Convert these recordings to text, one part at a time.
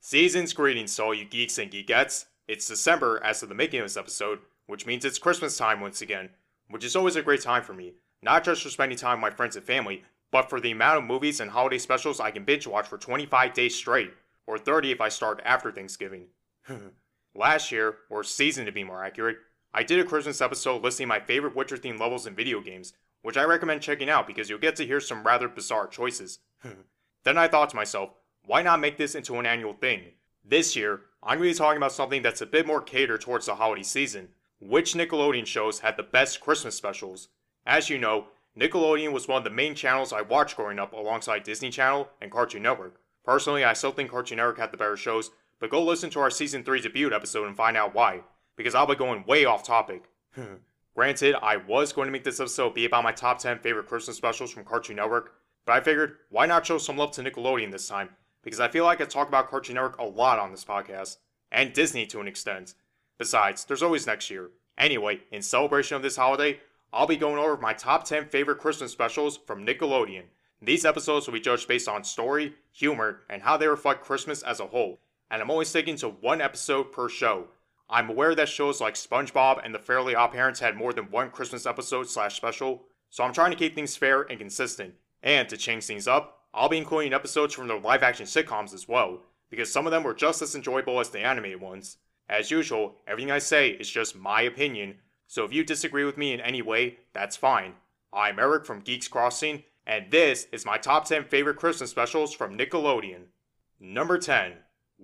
Season's greetings to all you geeks and geekettes. It's December as of the making of this episode, which means it's Christmas time once again, which is always a great time for me, not just for spending time with my friends and family, but for the amount of movies and holiday specials I can binge watch for 25 days straight, or 30 if I start after Thanksgiving. Last year, or season to be more accurate, I did a Christmas episode listing my favorite winter themed levels in video games, which I recommend checking out because you'll get to hear some rather bizarre choices. then I thought to myself, why not make this into an annual thing? This year, I'm going to be talking about something that's a bit more catered towards the holiday season. Which Nickelodeon shows had the best Christmas specials? As you know, Nickelodeon was one of the main channels I watched growing up alongside Disney Channel and Cartoon Network. Personally, I still think Cartoon Network had the better shows, but go listen to our season 3 debut episode and find out why, because I'll be going way off topic. Granted, I was going to make this episode be about my top 10 favorite Christmas specials from Cartoon Network, but I figured, why not show some love to Nickelodeon this time because I feel like I talk about Cartoon Network a lot on this podcast, and Disney to an extent. Besides, there's always next year. Anyway, in celebration of this holiday, I'll be going over my top 10 favorite Christmas specials from Nickelodeon. These episodes will be judged based on story, humor, and how they reflect Christmas as a whole, and I'm only sticking to one episode per show. I'm aware that shows like SpongeBob and The Fairly Odd Parents had more than one Christmas episode slash special, so I'm trying to keep things fair and consistent. And to change things up, I'll be including episodes from the live action sitcoms as well, because some of them were just as enjoyable as the animated ones. As usual, everything I say is just my opinion, so if you disagree with me in any way, that's fine. I'm Eric from Geeks Crossing, and this is my top 10 favorite Christmas specials from Nickelodeon. Number 10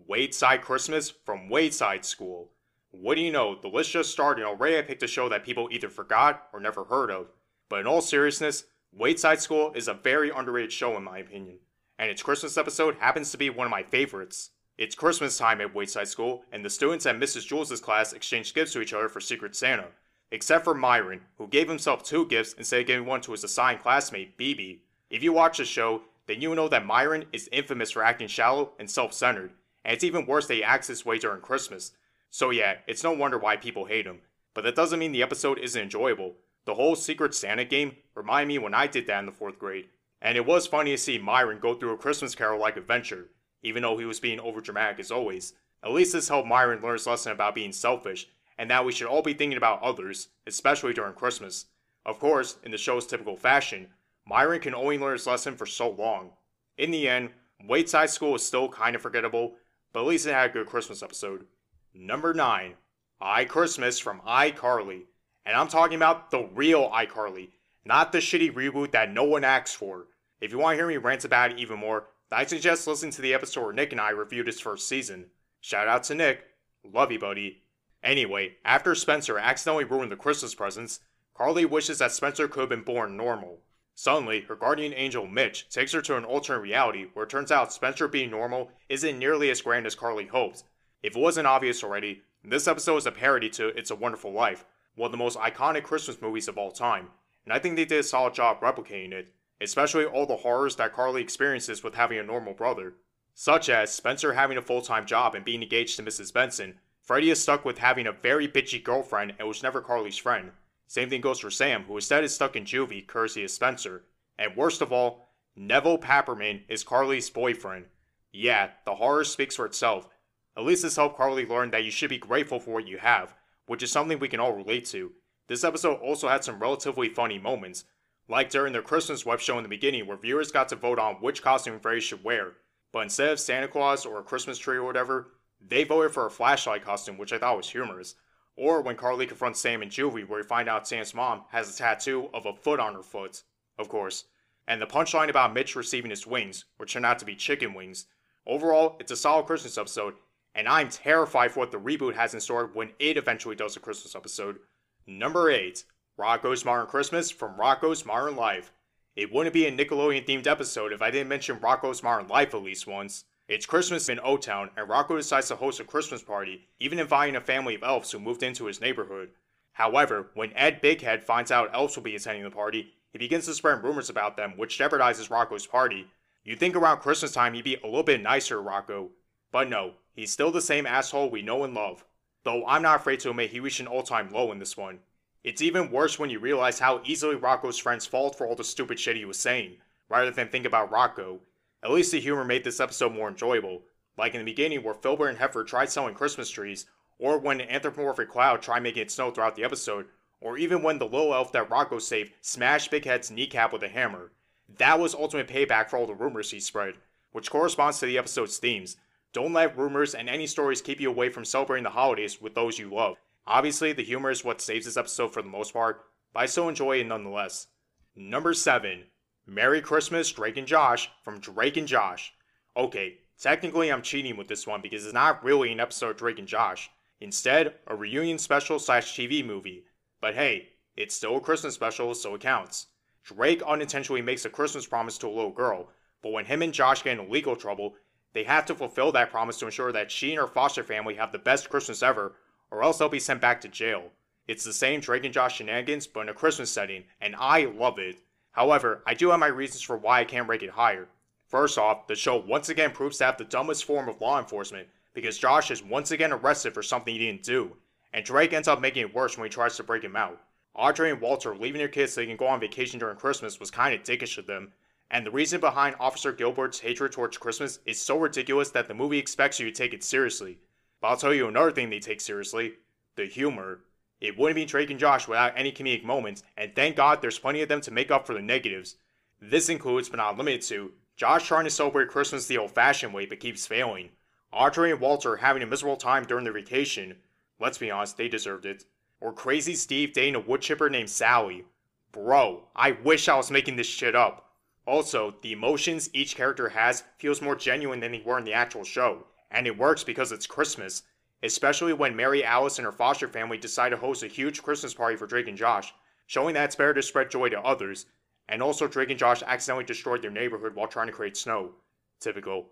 Wayside Christmas from Wayside School. What do you know, the list just started and already I picked a show that people either forgot or never heard of. But in all seriousness, Wayside School is a very underrated show in my opinion, and its Christmas episode happens to be one of my favorites. It's Christmas time at Wayside School, and the students at Mrs. Jewls' class exchange gifts to each other for Secret Santa, except for Myron, who gave himself two gifts instead of giving one to his assigned classmate, Bebe. If you watch the show, then you know that Myron is infamous for acting shallow and self centered, and it's even worse that he acts this way during Christmas. So, yeah, it's no wonder why people hate him. But that doesn't mean the episode isn't enjoyable. The whole Secret Santa game reminded me when I did that in the fourth grade, and it was funny to see Myron go through a Christmas Carol like adventure, even though he was being overdramatic as always. At least this helped Myron learn his lesson about being selfish, and that we should all be thinking about others, especially during Christmas. Of course, in the show's typical fashion, Myron can only learn his lesson for so long. In the end, Wayside School is still kind of forgettable, but at least it had a good Christmas episode. Number 9. iChristmas from iCarly. And I'm talking about the real iCarly, not the shitty reboot that no one asked for. If you want to hear me rant about it even more, I suggest listening to the episode where Nick and I reviewed his first season. Shout out to Nick. Love you, buddy. Anyway, after Spencer accidentally ruined the Christmas presents, Carly wishes that Spencer could have been born normal. Suddenly, her guardian angel Mitch takes her to an alternate reality where it turns out Spencer being normal isn't nearly as grand as Carly hopes. If it wasn't obvious already, this episode is a parody to It's a Wonderful Life, one of the most iconic Christmas movies of all time, and I think they did a solid job replicating it, especially all the horrors that Carly experiences with having a normal brother. Such as Spencer having a full time job and being engaged to Mrs. Benson, Freddie is stuck with having a very bitchy girlfriend and was never Carly's friend. Same thing goes for Sam, who instead is stuck in juvie courtesy of Spencer. And worst of all, Nevel Papperman is Carly's boyfriend. Yeah, the horror speaks for itself. At least this helped Carly learn that you should be grateful for what you have, which is something we can all relate to. This episode also had some relatively funny moments, like during the Christmas web show in the beginning where viewers got to vote on which costume Freddie should wear, but instead of Santa Claus or a Christmas tree or whatever, they voted for a flashlight costume, which I thought was humorous. Or when Carly confronts Sam and Juvie, where we find out Sam's mom has a tattoo of a foot on her foot, of course. And the punchline about Mitch receiving his wings, which turned out to be chicken wings. Overall, it's a solid Christmas episode, and I'm terrified for what the reboot has in store when it eventually does a Christmas episode. Number 8 Rocko's Modern Christmas from Rocko's Modern Life. It wouldn't be a Nickelodeon themed episode if I didn't mention Rocko's Modern Life at least once. It's Christmas in O Town, and Rocko decides to host a Christmas party, even inviting a family of elves who moved into his neighborhood. However, when Ed Bighead finds out elves will be attending the party, he begins to spread rumors about them, which jeopardizes Rocko's party. You'd think around Christmas time he'd be a little bit nicer, Rocko. But no, he's still the same asshole we know and love. though I'm not afraid to admit he reached an all time low in this one. It's even worse when you realize how easily Rocko's friends fall for all the stupid shit he was saying, rather than think about Rocko. At least the humor made this episode more enjoyable, like in the beginning where Filburt and Heffer tried selling Christmas trees, or when an anthropomorphic cloud tried making it snow throughout the episode, or even when the little elf that Rocko saved smashed Bighead's kneecap with a hammer. That was ultimate payback for all the rumors he spread, which corresponds to the episode's themes. Don't let rumors and any stories keep you away from celebrating the holidays with those you love. Obviously, the humor is what saves this episode for the most part, but I still enjoy it nonetheless. Number 7. Merry Christmas, Drake and Josh from Drake and Josh. Okay, technically I'm cheating with this one because it's not really an episode of Drake and Josh. Instead, a reunion special slash TV movie. But hey, it's still a Christmas special, so it counts. Drake unintentionally makes a Christmas promise to a little girl, but when him and Josh get in legal trouble, they have to fulfill that promise to ensure that she and her foster family have the best Christmas ever, or else they'll be sent back to jail. It's the same Drake and Josh shenanigans, but in a Christmas setting, and I love it. However, I do have my reasons for why I can't rank it higher. First off, the show once again proves to have the dumbest form of law enforcement, because Josh is once again arrested for something he didn't do, and Drake ends up making it worse when he tries to break him out. Audrey and Walter leaving their kids so they can go on vacation during Christmas was kinda dickish of them, and the reason behind Officer Gilbert's hatred towards Christmas is so ridiculous that the movie expects you to take it seriously. But I'll tell you another thing they take seriously the humor. It wouldn't be Drake and Josh without any comedic moments, and thank God there's plenty of them to make up for the negatives. This includes, but not limited to, Josh trying to celebrate Christmas the old fashioned way but keeps failing. Audrey and Walter having a miserable time during their vacation. Let's be honest, they deserved it. Or Crazy Steve dating a wood chipper named Sally. Bro, I wish I was making this shit up. Also, the emotions each character has feels more genuine than they were in the actual show, and it works because it's Christmas, especially when Mary Alice and her foster family decide to host a huge Christmas party for Drake and Josh, showing that it's better to spread joy to others, and also Drake and Josh accidentally destroyed their neighborhood while trying to create snow. Typical.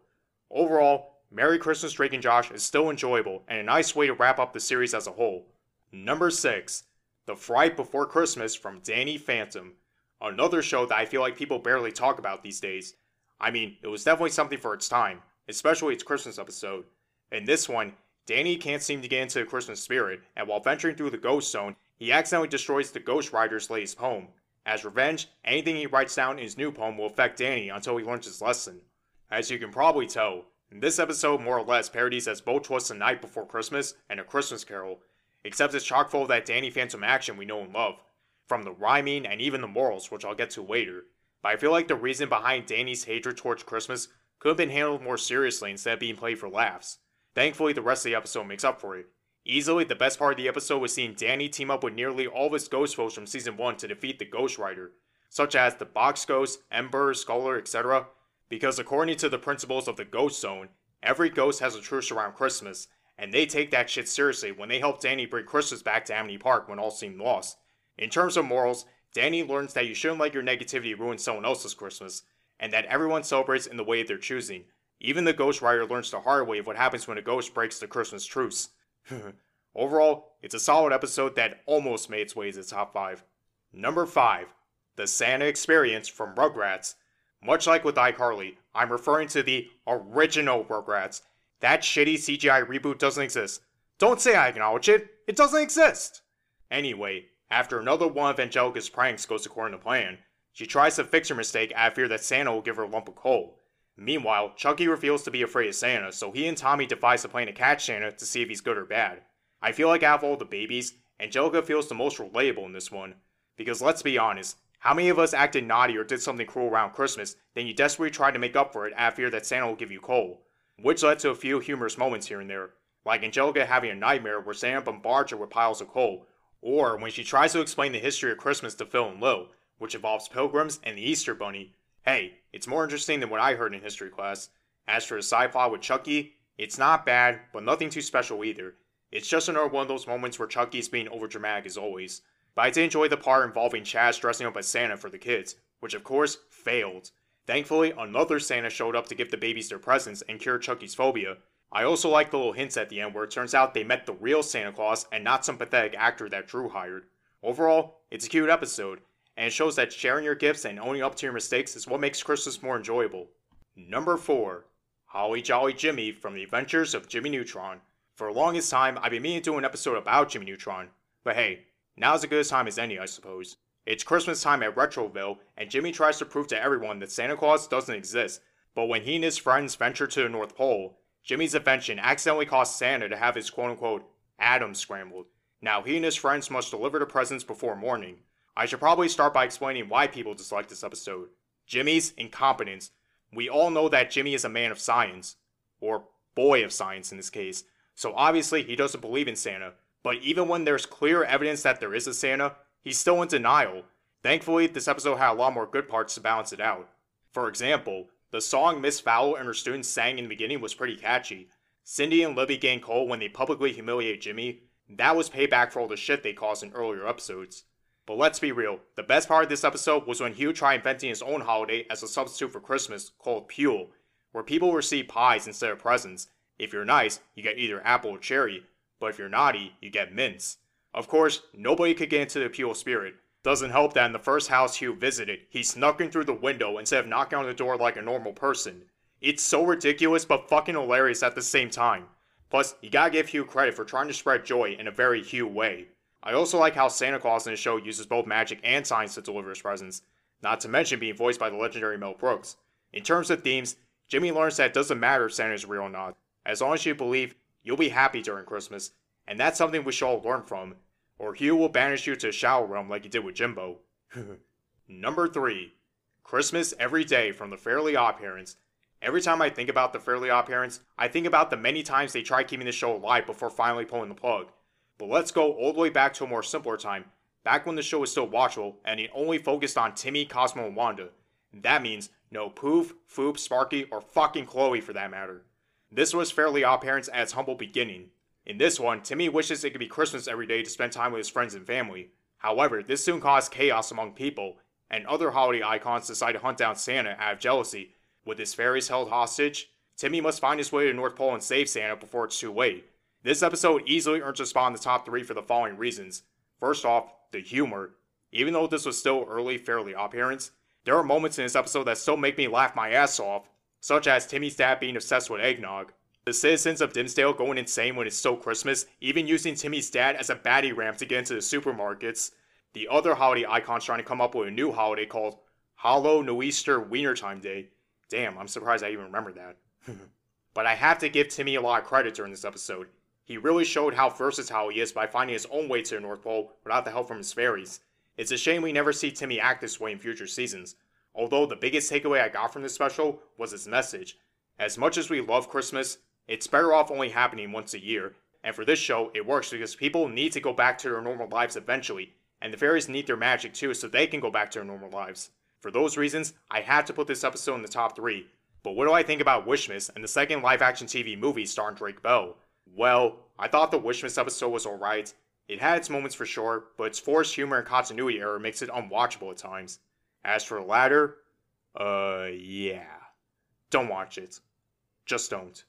Overall, Merry Christmas Drake and Josh is still enjoyable and a nice way to wrap up the series as a whole. Number 6. The Fright Before Christmas from Danny Phantom. Another show that I feel like people barely talk about these days. I mean, it was definitely something for its time, especially its Christmas episode. In this one, Danny can't seem to get into the Christmas spirit, and while venturing through the Ghost Zone, he accidentally destroys the Ghost Writer's latest poem. As revenge, anything he writes down in his new poem will affect Danny until he learns his lesson. As you can probably tell, this episode more or less parodies as both was the night before Christmas and a Christmas Carol, except it's chock full of that Danny Phantom action we know and love from the rhyming and even the morals, which I'll get to later. But I feel like the reason behind Danny's hatred towards Christmas could have been handled more seriously instead of being played for laughs. Thankfully, the rest of the episode makes up for it. Easily, the best part of the episode was seeing Danny team up with nearly all of his ghost foes from season 1 to defeat the Ghost Writer, such as the Box Ghost, Ember, Skulker, etc. Because according to the principles of the Ghost Zone, every ghost has a truce around Christmas, and they take that shit seriously when they help Danny bring Christmas back to Amity Park when all seemed lost. In terms of morals, Danny learns that you shouldn't let your negativity ruin someone else's Christmas, and that everyone celebrates in the way they're choosing. Even the Ghost Writer learns the hard way of what happens when a ghost breaks the Christmas truce. Overall, it's a solid episode that almost made its way to the top 5. Number 5. The Santa Experience from Rugrats. Much like with iCarly, I'm referring to the original Rugrats. That shitty CGI reboot doesn't exist. Don't say I acknowledge it, it doesn't exist! Anyway, after another one of Angelica's pranks goes according to plan, she tries to fix her mistake out of fear that Santa will give her a lump of coal. Meanwhile, Chuckie reveals to be afraid of Santa, so he and Tommy devise a plan to catch Santa to see if he's good or bad. I feel like out of all the babies, Angelica feels the most relatable in this one. Because let's be honest, how many of us acted naughty or did something cruel around Christmas, then you desperately tried to make up for it out of fear that Santa will give you coal? Which led to a few humorous moments here and there, like Angelica having a nightmare where Santa bombards her with piles of coal, or when she tries to explain the history of Christmas to Phil and Lil, which involves pilgrims and the Easter Bunny. Hey, it's more interesting than what I heard in history class. As for the sci fi with Chuckie, it's not bad, but nothing too special either. It's just another one of those moments where Chuckie's being overdramatic as always. But I did enjoy the part involving Chaz dressing up as Santa for the kids, which of course failed. Thankfully, another Santa showed up to give the babies their presents and cure Chuckie's phobia, I also like the little hints at the end where it turns out they met the real Santa Claus and not some pathetic actor that Drew hired. Overall, it's a cute episode, and it shows that sharing your gifts and owning up to your mistakes is what makes Christmas more enjoyable. Number 4 Holly Jolly Jimmy from The Adventures of Jimmy Neutron. For the longest time, I've been meaning to do an episode about Jimmy Neutron, but hey, now's as good a time as any, I suppose. It's Christmas time at Retroville, and Jimmy tries to prove to everyone that Santa Claus doesn't exist. But when he and his friends venture to the North Pole, Jimmy's invention accidentally caused Santa to have his quote unquote atom scrambled. Now he and his friends must deliver the presents before morning. I should probably start by explaining why people dislike this episode. Jimmy's incompetence. We all know that Jimmy is a man of science, or boy of science in this case, so obviously he doesn't believe in Santa. But even when there's clear evidence that there is a Santa, He's still in denial. Thankfully, this episode had a lot more good parts to balance it out. For example, the song Miss Fowl and her students sang in the beginning was pretty catchy. Cindy and Libby gain coal when they publicly humiliate Jimmy. That was payback for all the shit they caused in earlier episodes. But let's be real, the best part of this episode was when Hugh tried inventing his own holiday as a substitute for Christmas called Pule, where people receive pies instead of presents. If you're nice, you get either apple or cherry, but if you're naughty, you get mints. Of course, nobody could get into the Pule spirit. Doesn't help that in the first house Hugh visited, he snuck in through the window instead of knocking on the door like a normal person. It's so ridiculous but fucking hilarious at the same time. Plus, you gotta give Hugh credit for trying to spread joy in a very Hugh way. I also like how Santa Claus in the show uses both magic and science to deliver his presents, not to mention being voiced by the legendary Mel Brooks. In terms of themes, Jimmy learns that it doesn't matter if Santa is real or not. As long as you believe, you'll be happy during Christmas, and that's something we should all learn from, or Hugh will banish you to a shower room like he did with Jimbo. Number 3. Christmas Every Day from the Fairly Odd Parents. Every time I think about the Fairly Odd Parents, I think about the many times they tried keeping the show alive before finally pulling the plug. But let's go all the way back to a more simpler time, back when the show was still watchable and it only focused on Timmy, Cosmo, and Wanda. That means no Poof, Foop, Sparky, or fucking Chloe for that matter. This was Fairly Odd Parents at its humble beginning, in this one, Timmy wishes it could be Christmas every day to spend time with his friends and family. However, this soon caused chaos among people, and other holiday icons decide to hunt down Santa out of jealousy. With his fairies held hostage, Timmy must find his way to North Pole and save Santa before it's too late. This episode easily earns a spot in the top three for the following reasons. First off, the humor. Even though this was still early, fairly parents, there are moments in this episode that still make me laugh my ass off, such as Timmy's dad being obsessed with eggnog. The citizens of Dimmsdale going insane when it's still Christmas, even using Timmy's dad as a baddie ramp to get into the supermarkets. The other holiday icons trying to come up with a new holiday called Hollow No Easter Wiener Time Day. Damn, I'm surprised I even remember that. but I have to give Timmy a lot of credit during this episode. He really showed how versatile he is by finding his own way to the North Pole without the help from his fairies. It's a shame we never see Timmy act this way in future seasons. Although the biggest takeaway I got from this special was its message. As much as we love Christmas, it's better off only happening once a year, and for this show, it works because people need to go back to their normal lives eventually, and the fairies need their magic too so they can go back to their normal lives. For those reasons, I had to put this episode in the top 3. But what do I think about Wishmas and the second live action TV movie starring Drake Bell? Well, I thought the Wishmas episode was alright. It had its moments for sure, but its forced humor and continuity error makes it unwatchable at times. As for the latter, uh, yeah. Don't watch it. Just don't.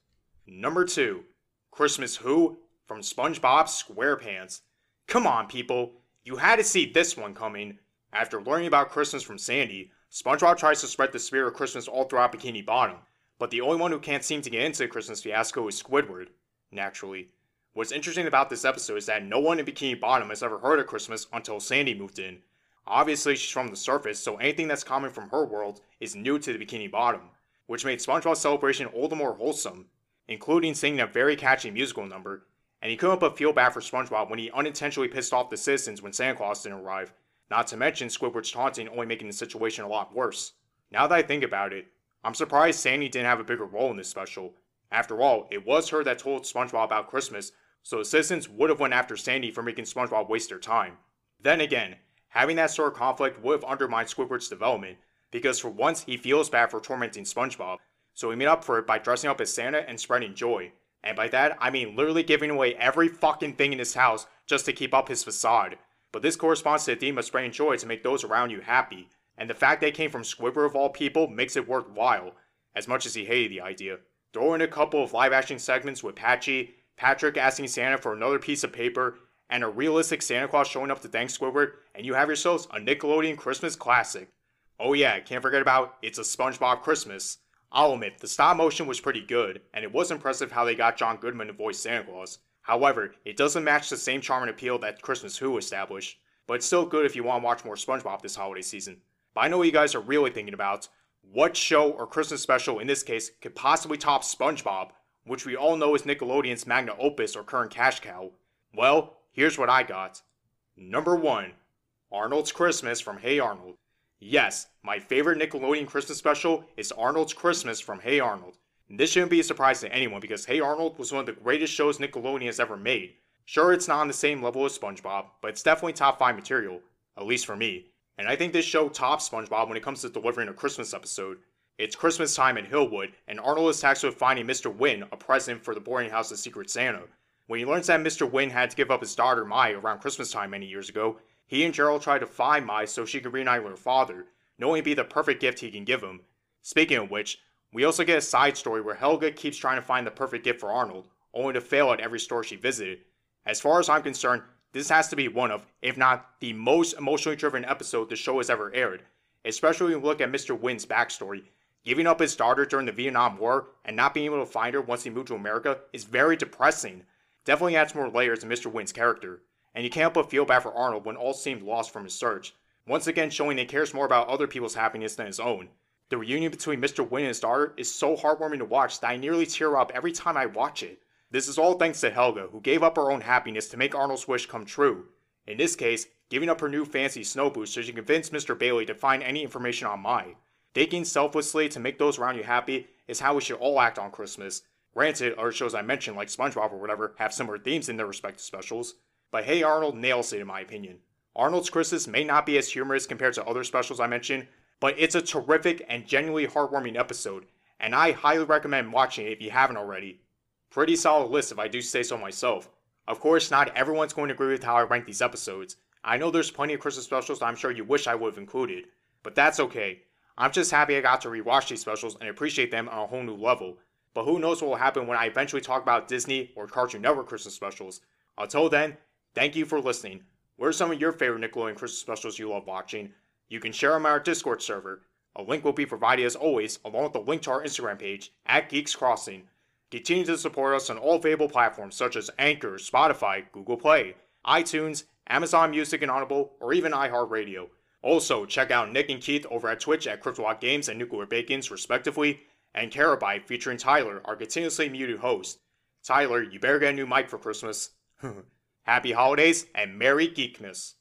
Number 2. Christmas Who? From SpongeBob SquarePants. Come on, people. You had to see this one coming. After learning about Christmas from Sandy, SpongeBob tries to spread the spirit of Christmas all throughout Bikini Bottom, but the only one who can't seem to get into the Christmas fiasco is Squidward, naturally. What's interesting about this episode is that no one in Bikini Bottom has ever heard of Christmas until Sandy moved in. Obviously, she's from the surface, so anything that's coming from her world is new to the Bikini Bottom, which made SpongeBob's celebration all the more wholesome including singing a very catchy musical number, and he couldn't but feel bad for SpongeBob when he unintentionally pissed off the citizens when Santa Claus didn't arrive, not to mention Squidward's taunting only making the situation a lot worse. Now that I think about it, I'm surprised Sandy didn't have a bigger role in this special. After all, it was her that told SpongeBob about Christmas, so citizens would have went after Sandy for making SpongeBob waste their time. Then again, having that sort of conflict would have undermined Squidward's development, because for once he feels bad for tormenting SpongeBob, so he made up for it by dressing up as Santa and spreading joy. And by that, I mean literally giving away every fucking thing in his house just to keep up his facade. But this corresponds to the theme of spreading joy to make those around you happy. And the fact they came from Squidward of all people makes it worthwhile, as much as he hated the idea. Throw in a couple of live action segments with Patchy, Patrick asking Santa for another piece of paper, and a realistic Santa Claus showing up to thank Squidward, and you have yourselves a Nickelodeon Christmas classic. Oh yeah, can't forget about It's a SpongeBob Christmas. I'll admit, the stop motion was pretty good, and it was impressive how they got John Goodman to voice Santa Claus. However, it doesn't match the same charm and appeal that Christmas Who established, but it's still good if you want to watch more SpongeBob this holiday season. But I know what you guys are really thinking about. What show or Christmas special in this case could possibly top SpongeBob, which we all know is Nickelodeon's magnum opus or current cash cow? Well, here's what I got. Number 1. Arnold's Christmas from Hey Arnold. Yes, my favorite Nickelodeon Christmas special is Arnold's Christmas from Hey Arnold. This shouldn't be a surprise to anyone because Hey Arnold was one of the greatest shows Nickelodeon has ever made. Sure, it's not on the same level as SpongeBob, but it's definitely top 5 material, at least for me. And I think this show tops SpongeBob when it comes to delivering a Christmas episode. It's Christmas time in Hillwood, and Arnold is tasked with finding Mr. Hyunh a present for the boarding house of Secret Santa. When he learns that Mr. Hyunh had to give up his daughter Mai around Christmas time many years ago, he and Gerald try to find Mai so she can reunite with her father, knowing it'd be the perfect gift he can give him. Speaking of which, we also get a side story where Helga keeps trying to find the perfect gift for Arnold, only to fail at every store she visited. As far as I'm concerned, this has to be one of, if not the most emotionally driven episode the show has ever aired, especially when you look at Mr. Hyunh's backstory. Giving up his daughter during the Vietnam War and not being able to find her once he moved to America is very depressing. Definitely adds more layers to Mr. Hyunh's character and you can't help but feel bad for Arnold when all seemed lost from his search, once again showing that he cares more about other people's happiness than his own. The reunion between Mr. Hyunh and his daughter is so heartwarming to watch that I nearly tear up every time I watch it. This is all thanks to Helga, who gave up her own happiness to make Arnold's wish come true. In this case, giving up her new fancy snow boots so she Mr. Bailey to find any information on Mai. Taking selflessly to make those around you happy is how we should all act on Christmas. Granted, other shows I mentioned, like SpongeBob or whatever, have similar themes in their respective specials, but Hey Arnold nails it in my opinion. Arnold's Christmas may not be as humorous compared to other specials I mentioned, but it's a terrific and genuinely heartwarming episode, and I highly recommend watching it if you haven't already. Pretty solid list if I do say so myself. Of course, not everyone's going to agree with how I rank these episodes. I know there's plenty of Christmas specials I'm sure you wish I would have included, but that's okay. I'm just happy I got to rewatch these specials and appreciate them on a whole new level. But who knows what will happen when I eventually talk about Disney or Cartoon Network Christmas specials. Until then, Thank you for listening. What are some of your favorite Nickelodeon Christmas specials you love watching? You can share them on our Discord server. A link will be provided as always, along with the link to our Instagram page, at Geeks Crossing. Continue to support us on all available platforms such as Anchor, Spotify, Google Play, iTunes, Amazon Music and Audible, or even iHeartRadio. Also, check out Nick and Keith over at Twitch at CryptoLock Games and Nuclear Bacons, respectively, and karrotbyte featuring Tyler, our continuously muted host. Tyler, you better get a new mic for Christmas. Happy holidays and Merry Geekmas!